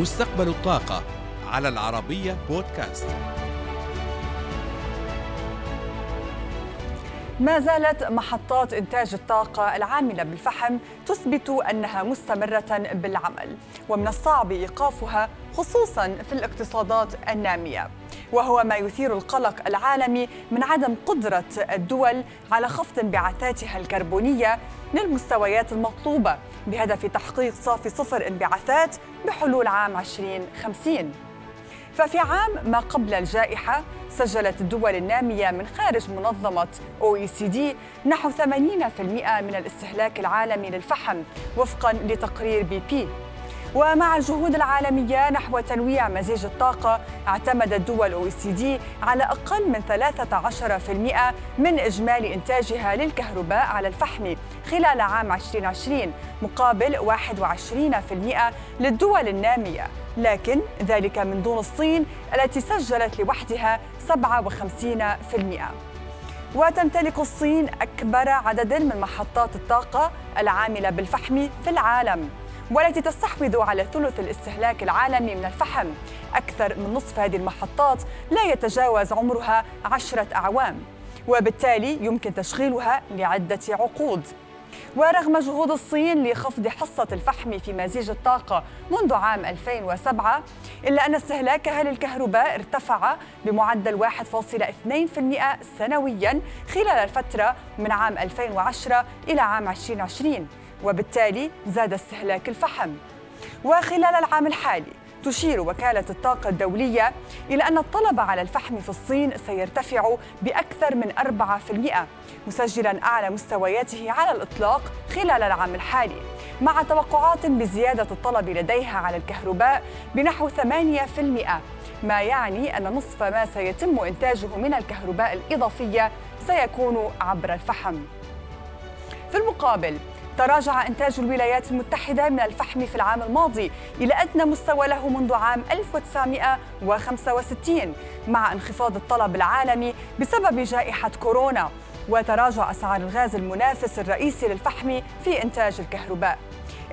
مستقبل الطاقة على العربية بودكاست. ما زالت محطات إنتاج الطاقة العاملة بالفحم تثبت أنها مستمرة بالعمل ومن الصعب إيقافها خصوصا في الاقتصادات النامية. وهو ما يثير القلق العالمي من عدم قدرة الدول على خفض انبعاثاتها الكربونية للمستويات المطلوبة بهدف تحقيق صافي صفر انبعاثات بحلول عام 2050 ففي عام ما قبل الجائحة سجلت الدول النامية من خارج منظمة OECD نحو 80% من الاستهلاك العالمي للفحم وفقا لتقرير بي بي ومع الجهود العالمية نحو تنويع مزيج الطاقة اعتمدت دول أو دي على أقل من 13% من إجمالي إنتاجها للكهرباء على الفحم خلال عام 2020 مقابل 21% للدول النامية. لكن ذلك من دون الصين التي سجلت لوحدها 57% وتمتلك الصين أكبر عدد من محطات الطاقة العاملة بالفحم في العالم. والتي تستحوذ على ثلث الاستهلاك العالمي من الفحم. أكثر من نصف هذه المحطات لا يتجاوز عمرها عشرة أعوام وبالتالي يمكن تشغيلها لعدة عقود. ورغم جهود الصين لخفض حصة الفحم في مزيج الطاقة منذ عام 2007 إلا أن استهلاكها للكهرباء ارتفع بمعدل 1.2% سنويا خلال الفترة من عام 2010 إلى عام 2020 وبالتالي زاد استهلاك الفحم. وخلال العام الحالي تشير وكالة الطاقة الدولية إلى أن الطلب على الفحم في الصين سيرتفع بأكثر من 4% مسجلا أعلى مستوياته على الإطلاق خلال العام الحالي مع توقعات بزيادة الطلب لديها على الكهرباء بنحو 8% ما يعني أن نصف ما سيتم إنتاجه من الكهرباء الإضافية سيكون عبر الفحم. في المقابل تراجع إنتاج الولايات المتحدة من الفحم في العام الماضي إلى أدنى مستوى له منذ عام 1965 مع انخفاض الطلب العالمي بسبب جائحة كورونا. وتراجع أسعار الغاز المنافس الرئيسي للفحم في إنتاج الكهرباء.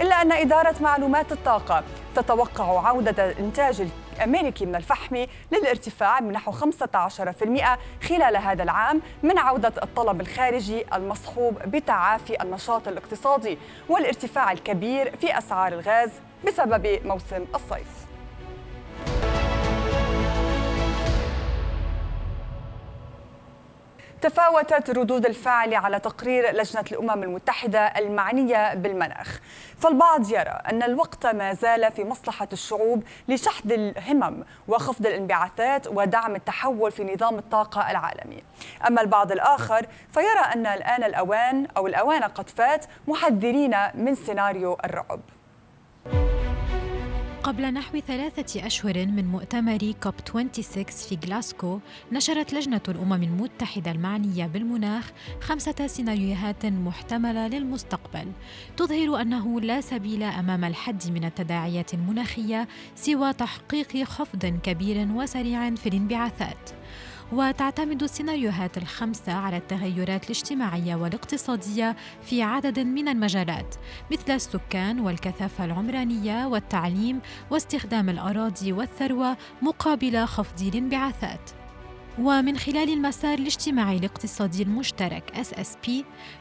إلا أن إدارة معلومات الطاقة تتوقع عودة الأمريكي من الفحم للارتفاع من نحو 15% خلال هذا العام من عودة الطلب الخارجي المصحوب بتعافي النشاط الاقتصادي والارتفاع الكبير في أسعار الغاز بسبب موسم الصيف. تفاوتت ردود الفعل على تقرير لجنة الأمم المتحدة المعنية بالمناخ. فالبعض يرى أن الوقت ما زال في مصلحة الشعوب لشحذ الهمم وخفض الانبعاثات ودعم التحول في نظام الطاقة العالمي. أما البعض الآخر فيرى أن الآن الأوان أو الأوان قد فات محذرين من سيناريو الرعب. قبل نحو ثلاثة أشهر من مؤتمر كوب 26 في غلاسكو نشرت لجنة الأمم المتحدة المعنية بالمناخ خمسة سيناريوهات محتملة للمستقبل. تظهر أنه لا سبيل أمام الحد من التداعيات المناخية سوى تحقيق خفض كبير وسريع في الانبعاثات. وتعتمد السيناريوهات الخمسة على التغيرات الاجتماعية والاقتصادية في عدد من المجالات مثل السكان والكثافة العمرانية والتعليم واستخدام الأراضي والثروة مقابل خفض الانبعاثات. ومن خلال المسار الاجتماعي الاقتصادي المشترك SSP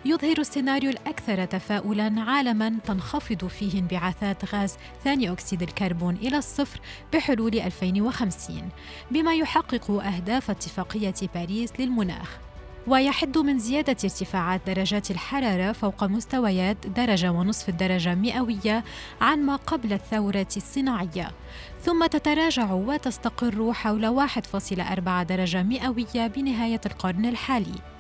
يظهر السيناريو الأكثر تفاؤلاً عالماً تنخفض فيه انبعاثات غاز ثاني أكسيد الكربون إلى الصفر بحلول 2050 بما يحقق أهداف اتفاقية باريس للمناخ. ويحد من زيادة ارتفاعات درجات الحرارة فوق مستويات درجة ونصف الدرجة مئوية عن ما قبل الثورة الصناعية. ثم تتراجع وتستقر حول 1.4 درجة مئوية بنهاية القرن الحالي.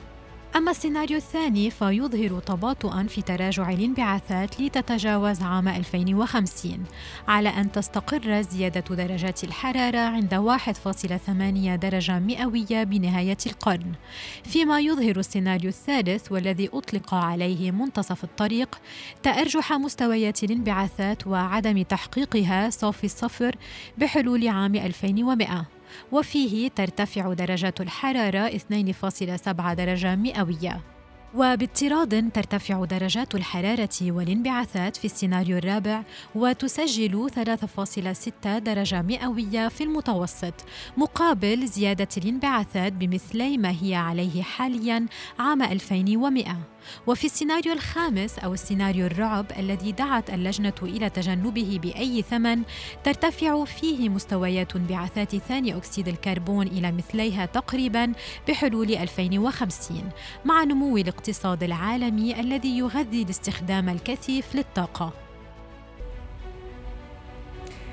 أما السيناريو الثاني فيظهر تباطؤا في تراجع الانبعاثات لتتجاوز عام 2050 على أن تستقر زيادة درجات الحرارة عند 1.8 درجة مئوية بنهاية القرن. فيما يظهر السيناريو الثالث والذي أطلق عليه منتصف الطريق تأرجح مستويات الانبعاثات وعدم تحقيقها صافي الصفر بحلول عام 2100 وفيه ترتفع درجات الحرارة 2.7 درجة مئوية. وباضطراد ترتفع درجات الحرارة والانبعاثات في السيناريو الرابع وتسجل 3.6 درجة مئوية في المتوسط مقابل زيادة الانبعاثات بمثلي ما هي عليه حاليا عام 2100 وفي السيناريو الخامس أو السيناريو الرعب الذي دعت اللجنة إلى تجنبه بأي ثمن ترتفع فيه مستويات انبعاثات ثاني أكسيد الكربون إلى مثليها تقريبا بحلول 2050 مع نمو الاقتصاد العالمي الذي يغذي الاستخدام الكثيف للطاقة.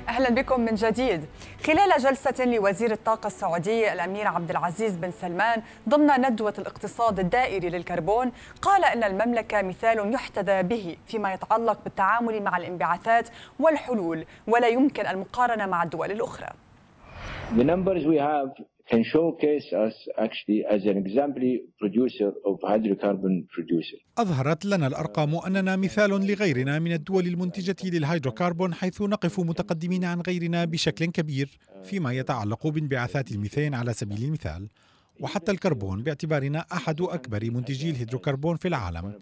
أهلا بكم من جديد. خلال جلسة لوزير الطاقة السعودي الأمير عبد العزيز بن سلمان ضمن ندوة الاقتصاد الدائري للكربون قال إن المملكة مثال يحتذى به فيما يتعلق بالتعامل مع الانبعاثات والحلول ولا يمكن المقارنة مع الدول الأخرى. The numbers we have can showcase us actually as an exemplary producer of hydrocarbon producer. أظهرت لنا الأرقام أننا مثال لغيرنا من الدول المنتجة للهيدروكربون حيث نقف متقدمين عن غيرنا بشكل كبير فيما يتعلق بانبعاثات الميثان على سبيل المثال. وحتى الكربون باعتبارنا أحد أكبر منتجي الهيدروكربون في العالم.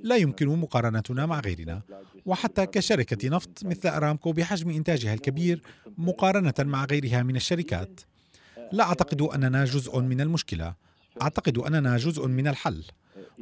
لا يمكن مقارنتنا مع غيرنا. وحتى كشركة نفط مثل أرامكو بحجم إنتاجها الكبير مقارنة مع غيرها من الشركات. لا أعتقد أننا جزء من المشكلة. أعتقد أننا جزء من الحل.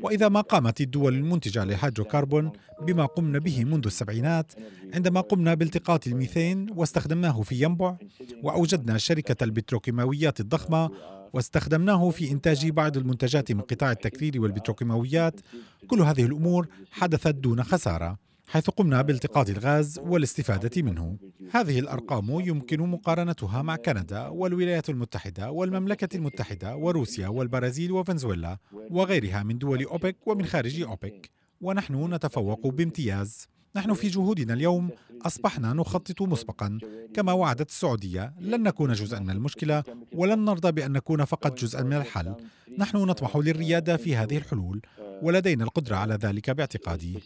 وإذا ما قامت الدول المنتجة للهيدروكربون بما قمنا به منذ السبعينات عندما قمنا بالتقاط الميثان واستخدمناه في ينبع وأوجدنا شركة البتروكيماويات الضخمة واستخدمناه في إنتاج بعض المنتجات من قطاع التكرير والبتروكيماويات. كل هذه الأمور حدثت دون خسارة. حيث قمنا بالتقاط الغاز والاستفادة منه. هذه الأرقام يمكن مقارنتها مع كندا والولايات المتحدة والمملكة المتحدة وروسيا والبرازيل وفنزويلا وغيرها من دول أوبك ومن خارج أوبك. ونحن نتفوق بامتياز. نحن في جهودنا اليوم أصبحنا نخطط مسبقا. كما وعدت السعودية لن نكون جزءا من المشكلة ولن نرضى بأن نكون فقط جزءا من الحل. نحن نطمح للريادة في هذه الحلول ولدينا القدرة على ذلك باعتقادي.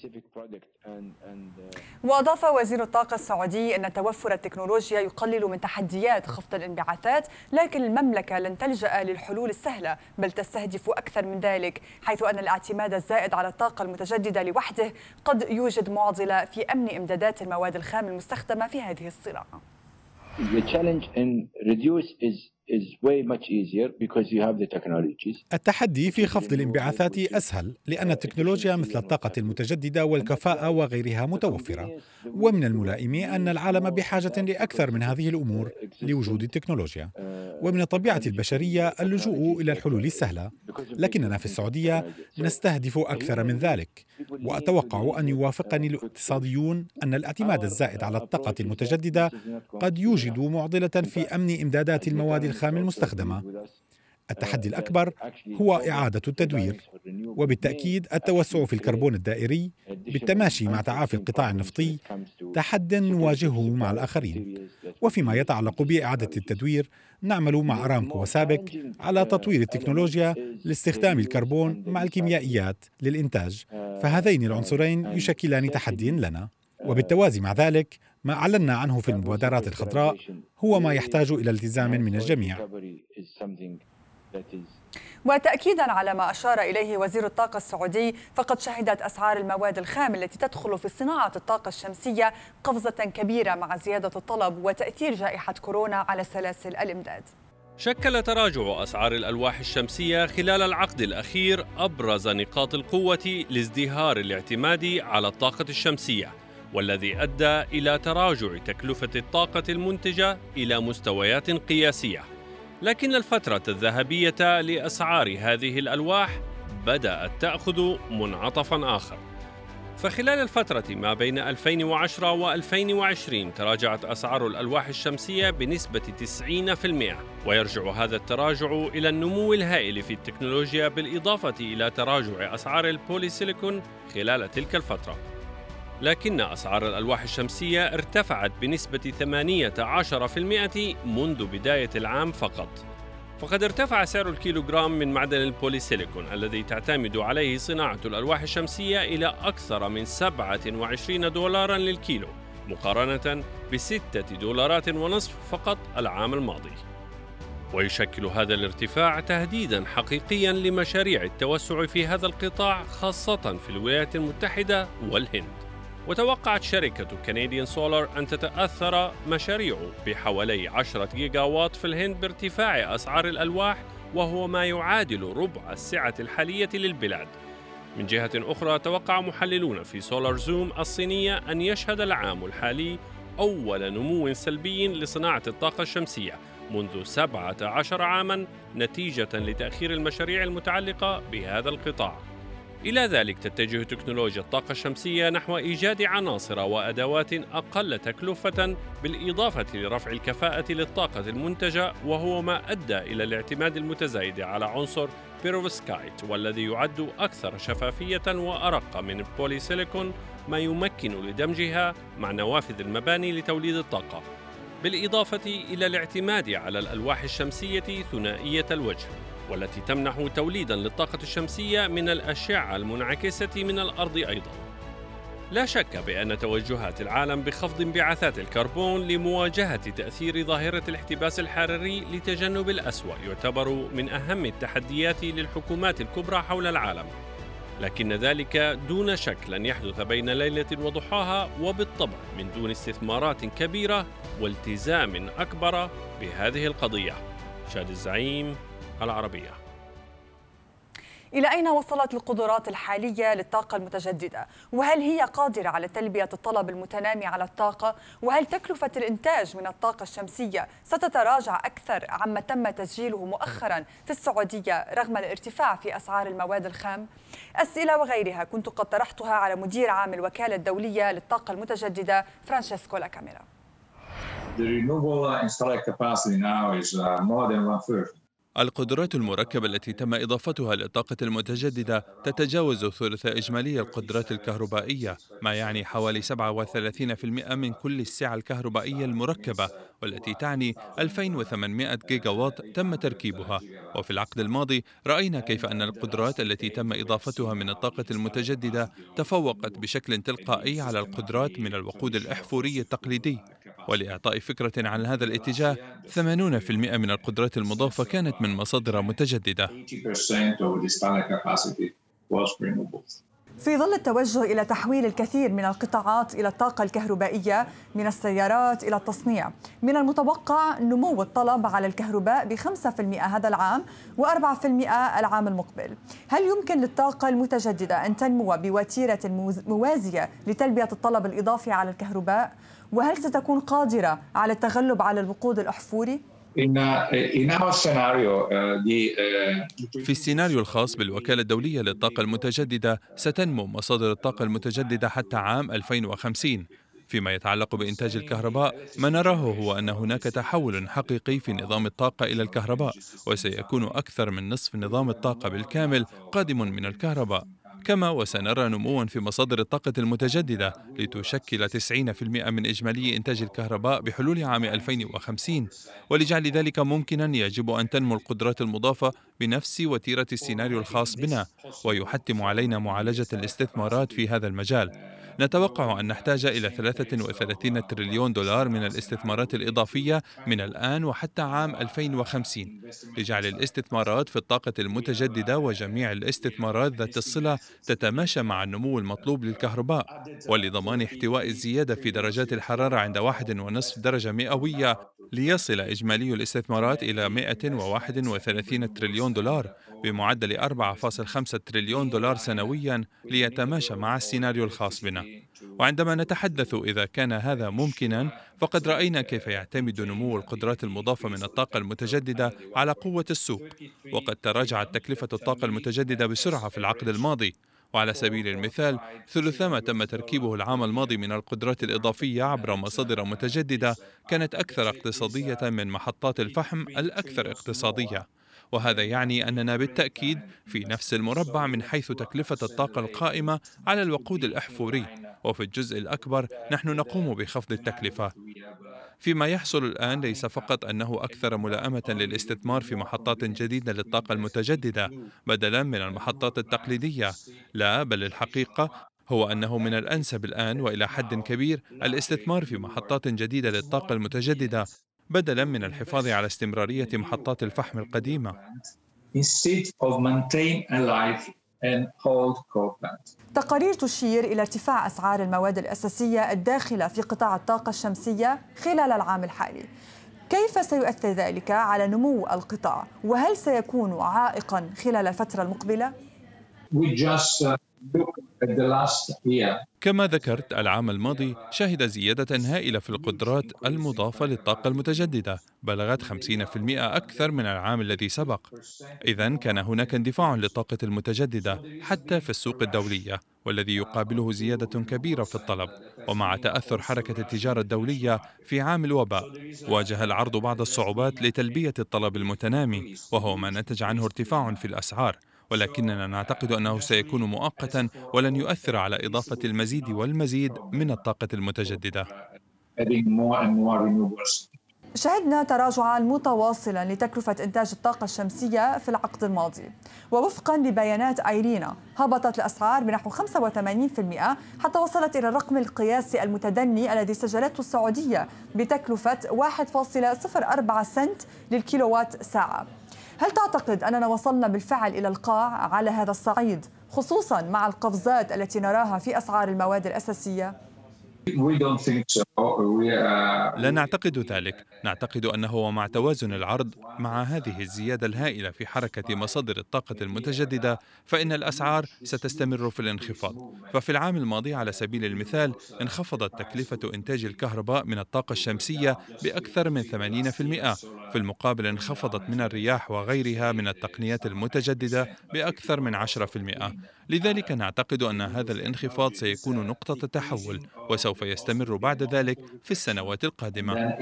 وأضاف وزير الطاقة السعودي أن توفر التكنولوجيا يقلل من تحديات خفض الانبعاثات لكن المملكة لن تلجأ للحلول السهلة بل تستهدف أكثر من ذلك حيث أن الاعتماد الزائد على الطاقة المتجددة لوحده قد يوجد معضلة في أمن إمدادات المواد الخام المستخدمة في هذه الصناعة. التحدي في خفض الانبعاثات أسهل لأن التكنولوجيا مثل الطاقة المتجددة والكفاءة وغيرها متوفرة. ومن الملائم أن العالم بحاجة لأكثر من هذه الأمور لوجود التكنولوجيا. ومن الطبيعة البشرية اللجوء إلى الحلول السهلة. لكننا في السعودية نستهدف أكثر من ذلك. وأتوقع أن يوافقني الاقتصاديون أن الاعتماد الزائد على الطاقة المتجددة قد يوجد معضلة في أمن إمدادات المواد الخام المستخدمة. التحدي الأكبر هو إعادة التدوير وبالتأكيد التوسع في الكربون الدائري بالتماشي مع تعافي القطاع النفطي تحد نواجهه مع الآخرين. وفيما يتعلق بإعادة التدوير نعمل مع أرامكو وسابك على تطوير التكنولوجيا لاستخدام الكربون مع الكيميائيات للإنتاج. فهذين العنصرين يشكلان تحديا لنا. وبالتوازي مع ذلك ما أعلنا عنه في المبادرات الخضراء هو ما يحتاج إلى التزام من الجميع. وتأكيدا على ما أشار إليه وزير الطاقة السعودي فقد شهدت أسعار المواد الخام التي تدخل في صناعة الطاقة الشمسية قفزة كبيرة مع زيادة الطلب وتأثير جائحة كورونا على سلاسل الإمداد. شكل تراجع أسعار الألواح الشمسية خلال العقد الأخير أبرز نقاط القوة لازدهار الاعتماد على الطاقة الشمسية والذي أدى إلى تراجع تكلفة الطاقة المنتجة إلى مستويات قياسية. لكن الفترة الذهبية لأسعار هذه الألواح بدأت تأخذ منعطفا آخر. فخلال الفترة ما بين 2010 و 2020 تراجعت أسعار الألواح الشمسية بنسبة 90% ويرجع هذا التراجع إلى النمو الهائل في التكنولوجيا بالإضافة إلى تراجع أسعار البوليسيليكون خلال تلك الفترة. لكن أسعار الألواح الشمسية ارتفعت بنسبة 18% منذ بداية العام فقط فقد ارتفع سعر الكيلوغرام من معدن البوليسيليكون الذي تعتمد عليه صناعة الألواح الشمسية إلى أكثر من 27 دولارا للكيلو مقارنة بستة دولارات ونصف فقط العام الماضي ويشكل هذا الارتفاع تهديدا حقيقيا لمشاريع التوسع في هذا القطاع خاصة في الولايات المتحدة والهند. وتوقعت شركة كنديان سولار أن تتأثر مشاريعه بحوالي 10 جيجا وات في الهند بارتفاع أسعار الألواح وهو ما يعادل ربع السعة الحالية للبلاد. من جهة أخرى توقع محللون في سولار زوم الصينية أن يشهد العام الحالي أول نمو سلبي لصناعة الطاقة الشمسية منذ 17 عاما نتيجة لتأخير المشاريع المتعلقة بهذا القطاع. إلى ذلك تتجه تكنولوجيا الطاقة الشمسية نحو إيجاد عناصر وأدوات أقل تكلفة بالإضافة لرفع الكفاءة للطاقة المنتجة وهو ما أدى إلى الاعتماد المتزايد على عنصر بيروفسكايت والذي يعد أكثر شفافية وأرق من البوليسيليكون ما يمكن لدمجها مع نوافذ المباني لتوليد الطاقة. بالإضافة إلى الاعتماد على الألواح الشمسية ثنائية الوجه. والتي تمنح توليدا للطاقة الشمسية من الأشعة المنعكسة من الأرض أيضا. لا شك بأن توجهات العالم بخفض انبعاثات الكربون لمواجهة تأثير ظاهرة الاحتباس الحراري لتجنب الأسوأ يعتبر من أهم التحديات للحكومات الكبرى حول العالم. لكن ذلك دون شك لن يحدث بين ليلة وضحاها وبالطبع من دون استثمارات كبيرة والتزام أكبر بهذه القضية. شاد الزعيم العربية إلى أين وصلت القدرات الحالية للطاقة المتجددة؟ وهل هي قادرة على تلبية الطلب المتنامي على الطاقة؟ وهل تكلفة الإنتاج من الطاقة الشمسية ستتراجع أكثر عما تم تسجيله مؤخرا في السعودية رغم الارتفاع في أسعار المواد الخام؟ أسئلة وغيرها كنت قد طرحتها على مدير عام الوكالة الدولية للطاقة المتجددة فرانشيسكو لاكاميرا. The renewable installed capacity now is uh, more than one third القدرات المركبة التي تم إضافتها للطاقة المتجددة تتجاوز ثلث إجمالي القدرات الكهربائية ما يعني حوالي 37% من كل السعة الكهربائية المركبة والتي تعني 2800 جيجا وات تم تركيبها. وفي العقد الماضي رأينا كيف أن القدرات التي تم إضافتها من الطاقة المتجددة تفوقت بشكل تلقائي على القدرات من الوقود الإحفوري التقليدي. ولإعطاء فكرة عن هذا الاتجاه 80% من القدرات المضافة كانت من مصادر متجددة في ظل التوجه إلى تحويل الكثير من القطاعات إلى الطاقة الكهربائية من السيارات إلى التصنيع من المتوقع نمو الطلب على الكهرباء ب 5% هذا العام و4% العام المقبل هل يمكن للطاقة المتجددة أن تنمو بوتيرة موازية لتلبية الطلب الإضافي على الكهرباء؟ وهل ستكون قادرة على التغلب على الوقود الأحفوري؟ Uh, uh, في السيناريو الخاص بالوكالة الدولية للطاقة المتجددة ستنمو مصادر الطاقة المتجددة حتى عام 2050 فيما يتعلق بإنتاج الكهرباء ما نراه هو أن هناك تحول حقيقي في نظام الطاقة إلى الكهرباء وسيكون أكثر من نصف نظام الطاقة بالكامل قادم من الكهرباء. كما وسنرى نموا في مصادر الطاقة المتجددة لتشكل 90% من إجمالي إنتاج الكهرباء بحلول عام 2050 ولجعل ذلك ممكنا يجب أن تنمو القدرات المضافة بنفس وتيرة السيناريو الخاص بنا ويحتم علينا معالجة الاستثمارات في هذا المجال. نتوقع أن نحتاج إلى 33 تريليون دولار من الاستثمارات الإضافية من الآن وحتى عام 2050 لجعل الاستثمارات في الطاقة المتجددة وجميع الاستثمارات ذات الصلة تتماشى مع النمو المطلوب للكهرباء. ولضمان احتواء الزيادة في درجات الحرارة عند واحد ونصف درجة مئوية ليصل إجمالي الاستثمارات إلى 131 تريليون دولار بمعدل 4.5 تريليون دولار سنويا ليتماشى مع السيناريو الخاص بنا. وعندما نتحدث إذا كان هذا ممكنا فقد رأينا كيف يعتمد نمو القدرات المضافة من الطاقة المتجددة على قوة السوق. وقد تراجعت تكلفة الطاقة المتجددة بسرعة في العقد الماضي. وعلى سبيل المثال ثلث ما تم تركيبه العام الماضي من القدرات الإضافية عبر مصادر متجددة كانت أكثر اقتصادية من محطات الفحم الأكثر اقتصادية. وهذا يعني أننا بالتأكيد في نفس المربع من حيث تكلفة الطاقة القائمة على الوقود الأحفوري وفي الجزء الأكبر نحن نقوم بخفض التكلفة. فيما يحصل الآن ليس فقط أنه أكثر ملائمة للاستثمار في محطات جديدة للطاقة المتجددة بدلا من المحطات التقليدية لا بل الحقيقة هو أنه من الأنسب الآن وإلى حد كبير الاستثمار في محطات جديدة للطاقة المتجددة. بدلا من الحفاظ على استمرارية محطات الفحم القديمة. تقارير تشير إلى ارتفاع أسعار المواد الأساسية الداخلة في قطاع الطاقة الشمسية خلال العام الحالي. كيف سيؤثر ذلك على نمو القطاع؟ وهل سيكون عائقا خلال الفترة المقبلة؟ كما ذكرت العام الماضي شهد زيادة هائلة في القدرات المضافة للطاقة المتجددة بلغت 50% أكثر من العام الذي سبق. إذا كان هناك اندفاع للطاقة المتجددة حتى في السوق الدولية والذي يقابله زيادة كبيرة في الطلب. ومع تأثر حركة التجارة الدولية في عام الوباء واجه العرض بعض الصعوبات لتلبية الطلب المتنامي وهو ما نتج عنه ارتفاع في الأسعار. ولكننا نعتقد أنه سيكون مؤقتا ولن يؤثر على إضافة المزيد والمزيد من الطاقة المتجددة. شهدنا تراجعا متواصلا لتكلفة إنتاج الطاقة الشمسية في العقد الماضي ووفقا لبيانات أيرينا هبطت الأسعار بنحو 85% حتى وصلت إلى الرقم القياسي المتدني الذي سجلته السعودية بتكلفة 1.04 سنت للكيلووات ساعة هل تعتقد أننا وصلنا بالفعل إلى القاع على هذا الصعيد خصوصا مع القفزات التي نراها في أسعار المواد الأساسية؟ لا نعتقد ذلك. نعتقد أنه ومع توازن العرض مع هذه الزيادة الهائلة في حركة مصادر الطاقة المتجددة فإن الأسعار ستستمر في الانخفاض. ففي العام الماضي على سبيل المثال انخفضت تكلفة إنتاج الكهرباء من الطاقة الشمسية بأكثر من 80% في المقابل انخفضت من الرياح وغيرها من التقنيات المتجددة بأكثر من 10% لذلك نعتقد أن هذا الانخفاض سيكون نقطة تحول وسوف يستمر بعد ذلك في السنوات القادمة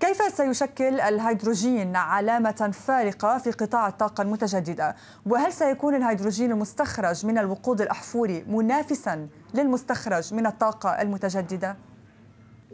كيف سيشكل الهيدروجين علامة فارقة في قطاع الطاقة المتجددة؟ وهل سيكون الهيدروجين المستخرج من الوقود الأحفوري منافسا للمستخرج من الطاقة المتجددة؟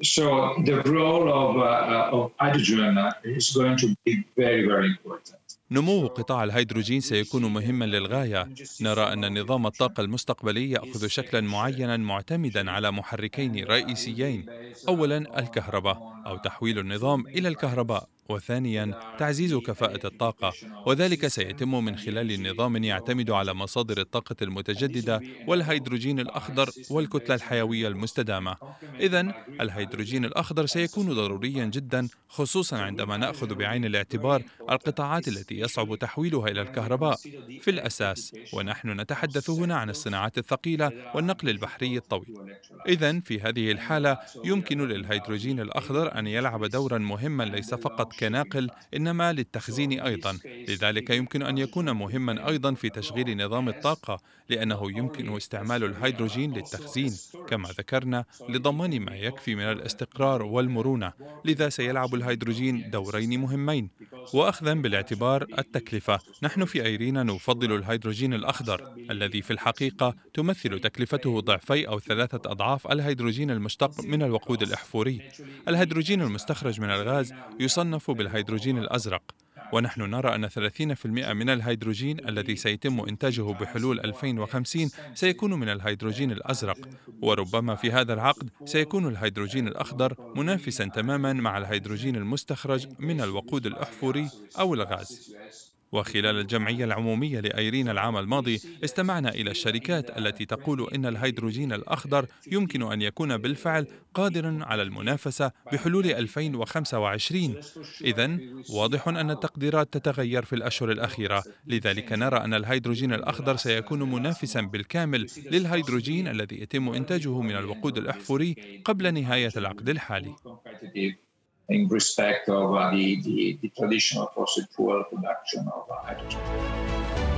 So the role of, uh, of hydrogen is going to be very, very important. نمو قطاع الهيدروجين سيكون مهما للغاية. نرى أن نظام الطاقة المستقبلي يأخذ شكلا معينا معتمدا على محركين رئيسيين. اولا الكهرباء أو تحويل النظام إلى الكهرباء. وثانيا تعزيز كفاءة الطاقة. وذلك سيتم من خلال نظام يعتمد على مصادر الطاقة المتجددة والهيدروجين الأخضر والكتلة الحيوية المستدامة. إذا الهيدروجين الأخضر سيكون ضروريا جدا خصوصا عندما نأخذ بعين الاعتبار القطاعات التي يصعب تحويلها إلى الكهرباء. في الأساس ونحن نتحدث هنا عن الصناعات الثقيلة والنقل البحري الطويل. إذا في هذه الحالة يمكن للهيدروجين الأخضر أن يلعب دورا مهما ليس فقط كناقل إنما للتخزين أيضا. لذلك يمكن أن يكون مهما أيضا في تشغيل نظام الطاقة. لأنه يمكن استعمال الهيدروجين للتخزين كما ذكرنا لضمان ما يكفي من الاستقرار والمرونة. لذا سيلعب الهيدروجين دورين مهمين. واخذا بالاعتبار التكلفة. نحن في أيرينا نفضل الهيدروجين الأخضر الذي في الحقيقة تمثل تكلفته ضعفي أو ثلاثة أضعاف الهيدروجين المشتق من الوقود الأحفوري. الهيدروجين المستخرج من الغاز يصنف بالهيدروجين الأزرق. ونحن نرى أن 30% من الهيدروجين الذي سيتم إنتاجه بحلول 2050 سيكون من الهيدروجين الأزرق وربما في هذا العقد سيكون الهيدروجين الأخضر منافسا تماما مع الهيدروجين المستخرج من الوقود الأحفوري أو الغاز. وخلال الجمعية العمومية لأيرينا العام الماضي استمعنا إلى الشركات التي تقول إن الهيدروجين الأخضر يمكن أن يكون بالفعل قادرا على المنافسة بحلول 2025 إذا واضح أن التقديرات تتغير في الأشهر الأخيرة. لذلك نرى أن الهيدروجين الأخضر سيكون منافسا بالكامل للهيدروجين الذي يتم إنتاجه من الوقود الأحفوري قبل نهاية العقد الحالي. In respect of uh, the, the, the traditional fossil fuel production of hydrogen.